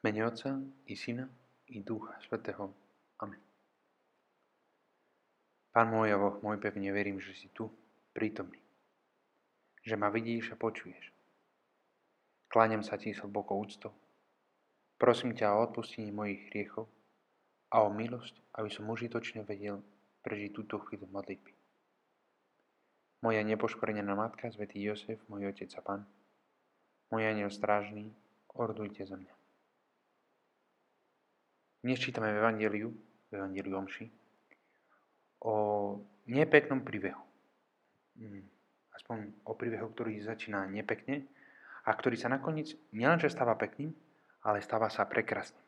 Mene Otca i Syna i Ducha Svetého. Amen. Pán môj a Boh môj, pevne verím, že si tu, prítomný. Že ma vidíš a počuješ. Kláňam sa ti s hlbokou úctou. Prosím ťa o odpustenie mojich hriechov a o milosť, aby som užitočne vedel prežiť túto chvíľu modlitby. Moja nepoškvrnená matka, svätý Josef, môj otec a pán, môj aniel strážny, ordujte za mňa. Dnes čítame v Evangeliu, v Evangeliu Omši, o nepeknom príbehu. Hmm, aspoň o príbehu, ktorý začína nepekne a ktorý sa nakoniec nielenže stáva pekným, ale stáva sa prekrasným.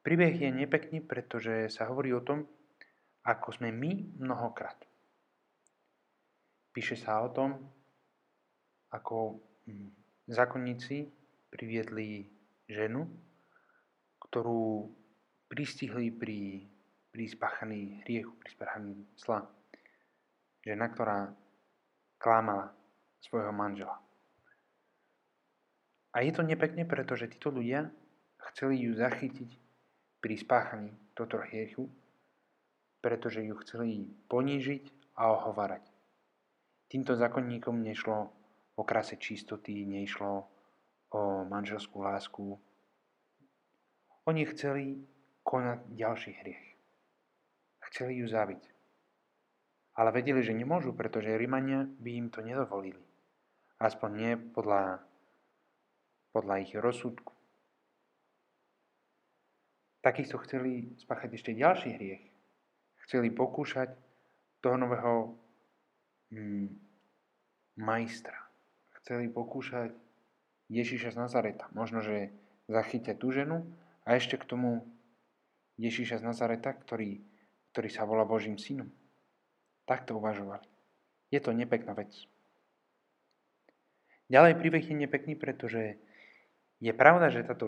Príbeh je nepekný, pretože sa hovorí o tom, ako sme my mnohokrát. Píše sa o tom, ako hmm, zákonníci priviedli ženu, ktorú pristihli pri, pri spáchaní hriechu, pri spáchaní zla. Žena, ktorá klámala svojho manžela. A je to nepekne, pretože títo ľudia chceli ju zachytiť pri spáchaní tohto hriechu, pretože ju chceli ponížiť a ohovárať. Týmto zákonníkom nešlo o krase čistoty, nešlo o manželskú lásku, oni chceli konať ďalší hriech. Chceli ju zabiť. Ale vedeli, že nemôžu, pretože Rímania by im to nedovolili. Aspoň nie podľa, podľa ich rozsudku. Takýchto chceli spáchať ešte ďalší hriech. Chceli pokúšať toho nového mm, majstra. Chceli pokúšať Ježíša z Nazareta. Možno, že zachytia tú ženu a ešte k tomu Ježíša z Nazareta, ktorý, ktorý sa volá Božím synom. Takto uvažovali. Je to nepekná vec. Ďalej príbeh je nepekný, pretože je pravda, že táto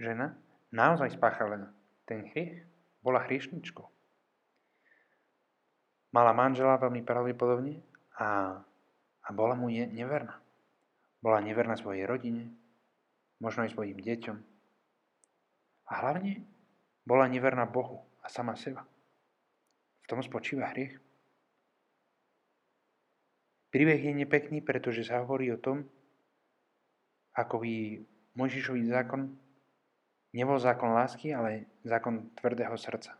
žena naozaj spáchala ten hriech. Bola hriešničkou. Mala manžela veľmi pravdepodobne a, a bola mu neverná. Bola neverná svojej rodine, možno aj svojim deťom, a hlavne bola neverná Bohu a sama seba. V tom spočíva hriech. Príbeh je nepekný, pretože sa hovorí o tom, ako by Mojžišový zákon nebol zákon lásky, ale zákon tvrdého srdca.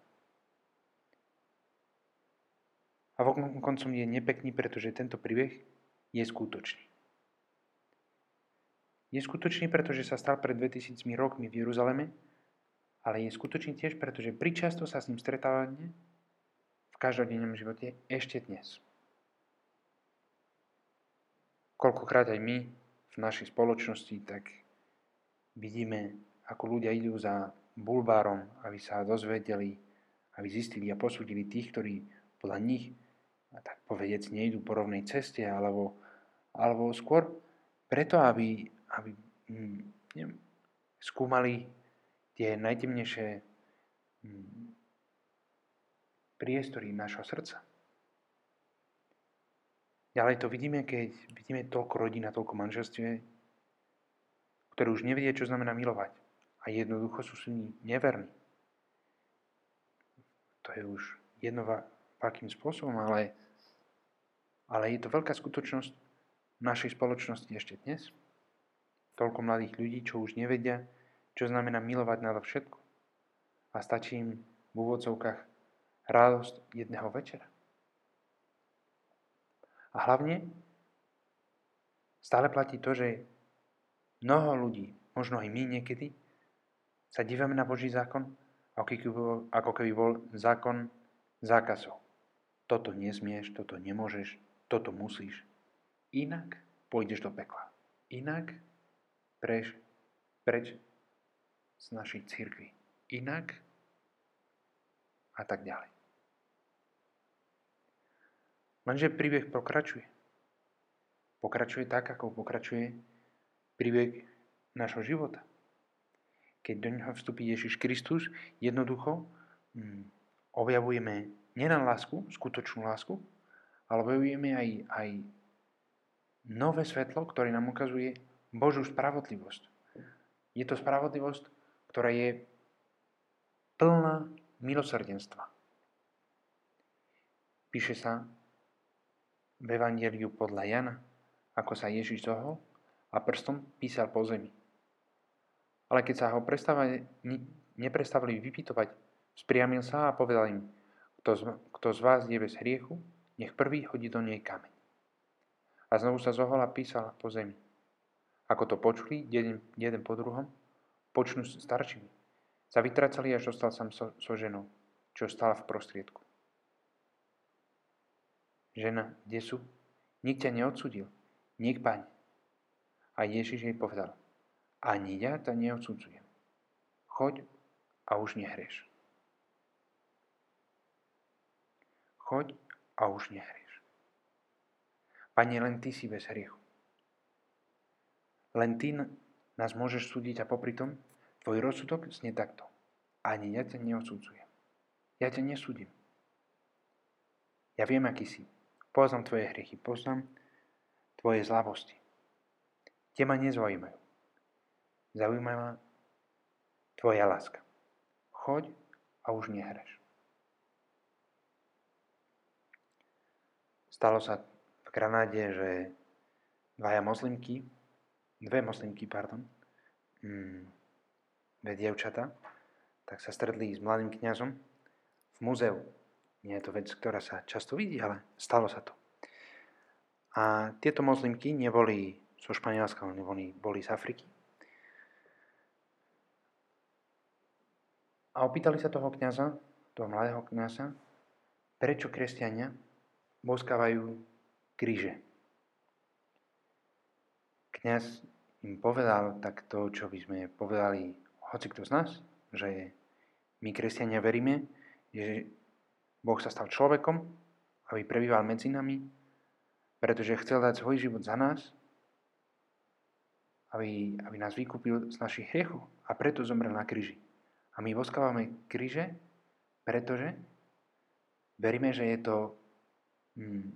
A koncom je nepekný, pretože tento príbeh je skutočný. Je skutočný, pretože sa stal pred 2000 rokmi v Jeruzaleme ale je skutočný tiež, pretože pričasto sa s ním stretávame v každodennom živote ešte dnes. Koľkokrát aj my v našej spoločnosti tak vidíme, ako ľudia idú za bulvárom, aby sa dozvedeli, aby zistili a posúdili tých, ktorí podľa nich, tak povedec, nejdú po rovnej ceste, alebo, alebo skôr preto, aby, aby hm, neviem, skúmali tie najtemnejšie mm, priestory našho srdca. Ďalej to vidíme, keď vidíme toľko rodín a toľko manželstve, ktoré už nevedia, čo znamená milovať. A jednoducho sú si neverní. To je už jedno akým spôsobom, ale, ale je to veľká skutočnosť našej spoločnosti ešte dnes. Toľko mladých ľudí, čo už nevedia, čo znamená milovať na všetko. A stačí im v úvodzovkách radosť jedného večera. A hlavne stále platí to, že mnoho ľudí, možno aj my niekedy, sa dívame na Boží zákon, ako keby bol zákon zákazov. Toto nesmieš, toto nemôžeš, toto musíš. Inak pôjdeš do pekla. Inak preč, preč z našej církvy inak a tak ďalej. Lenže príbeh pokračuje. Pokračuje tak, ako pokračuje príbeh našho života. Keď do neho vstupí Ježiš Kristus, jednoducho hm, objavujeme nielen lásku, skutočnú lásku, ale objavujeme aj, aj nové svetlo, ktoré nám ukazuje Božú spravodlivosť. Je to spravodlivosť, ktorá je plná milosrdenstva. Píše sa v Evangeliu podľa Jana, ako sa Ježiš zohol a prstom písal po zemi. Ale keď sa ho neprestavili vypytovať, spriamil sa a povedal im, kto z, kto z vás je bez hriechu, nech prvý hodí do nej kameň. A znovu sa zohol a písal po zemi. Ako to počuli, jeden, jeden po druhom, počnú starčimi. Sa vytracali, až dostal sám so, so ženou, čo stala v prostriedku. Žena, kde sú? Nik ťa neodsudil. Nik páň. A Ježiš jej povedal, ani ja ťa neodsudzujem. Choď a už nehreš. Choď a už nehreš. Pane, len Ty si bez hriechu. Len Ty nás môžeš súdiť a popri tom Tvoj rozsudok znie takto. Ani ja ťa neodsudzujem. Ja ťa nesúdim. Ja viem, aký si. Poznám tvoje hriechy, poznám tvoje zlavosti. Tie ma nezaujímajú. Zaujíma ma tvoja láska. Choď a už nehreš. Stalo sa v Granáde, že dvaja moslimky, dve moslimky, pardon, mm, dve dievčata, tak sa stretli s mladým kňazom v múzeu nie je to vec, ktorá sa často vidí, ale stalo sa to. A tieto moslimky neboli zo Španielska, ale boli, z Afriky. A opýtali sa toho kniaza, toho mladého kniaza, prečo kresťania boskávajú kríže. Kňaz im povedal tak to, čo by sme povedali hoci kto z nás, že my kresťania veríme, že Boh sa stal človekom, aby prebýval medzi nami, pretože chcel dať svoj život za nás, aby, aby nás vykúpil z našich hriechov a preto zomrel na kríži. A my voskávame kríže, pretože veríme, že je to hm,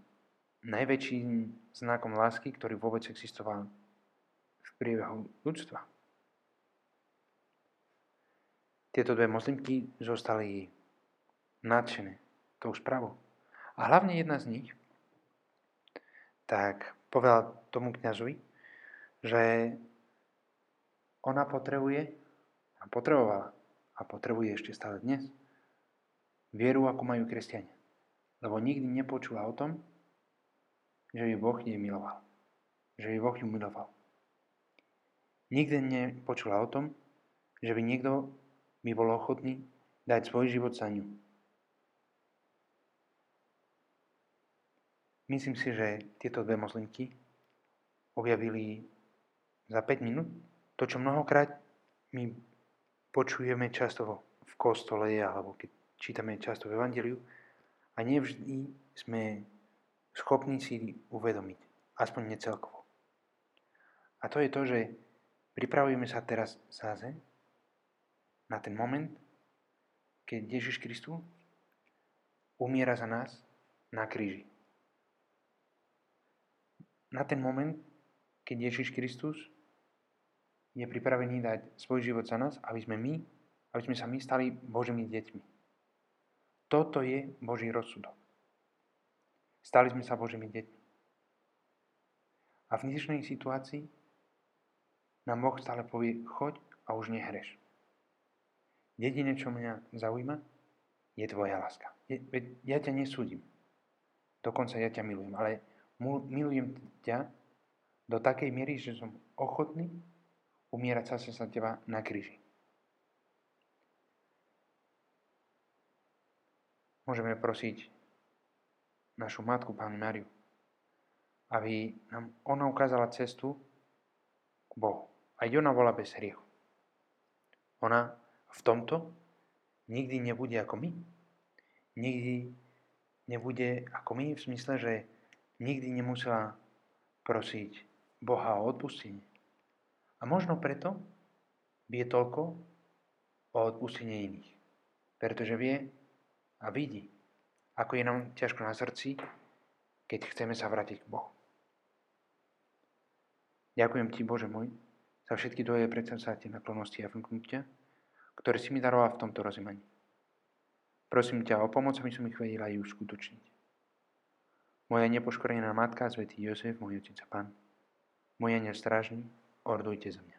najväčším znakom lásky, ktorý vôbec existoval priebehu ľudstva. Tieto dve moslimky zostali nadšené tou správou. A hlavne jedna z nich tak povedal tomu kňazovi, že ona potrebuje a potrebovala a potrebuje ešte stále dnes vieru, ako majú kresťania. Lebo nikdy nepočula o tom, že ju Boh jej miloval. Že ju Boh ju miloval. Nikdy nepočula o tom, že by niekto by bol ochotný dať svoj život za ňu. Myslím si, že tieto dve moslimky objavili za 5 minút to, čo mnohokrát my počujeme často v kostole alebo keď čítame často v Evangeliu a nevždy sme schopní si uvedomiť, aspoň necelkovo. A to je to, že pripravujeme sa teraz záze na ten moment, keď Ježiš Kristus umiera za nás na kríži na ten moment, keď Ježiš Kristus je pripravený dať svoj život za nás, aby sme my, aby sme sa my stali Božími deťmi. Toto je Boží rozsudok. Stali sme sa Božími deťmi. A v dnešnej situácii nám Boh stále povie, choď a už nehreš. Jedine, čo mňa zaujíma, je tvoja láska. Ja ťa nesúdim. Dokonca ja ťa milujem, ale milujem ťa do takej miery, že som ochotný umierať sa sa teba na kríži. Môžeme prosiť našu matku, Pánu Máriu, aby nám ona ukázala cestu k Bohu. Aj ona bola bez hriechu. Ona v tomto nikdy nebude ako my. Nikdy nebude ako my v smysle, že nikdy nemusela prosiť Boha o odpustenie. A možno preto vie toľko o odpustenie iných. Pretože vie a vidí, ako je nám ťažko na srdci, keď chceme sa vrátiť k Bohu. Ďakujem Ti, Bože môj, za všetky tvoje predsavzatie naklonosti a vnúknutia, ktoré si mi daroval v tomto rozímaní. Prosím ťa o pomoc, aby som ich vedela aj uskutočniť. Moja nepoškorená matka, svätý Jozef, môj otec a pán, môj aniel strážny, ordujte za mňa.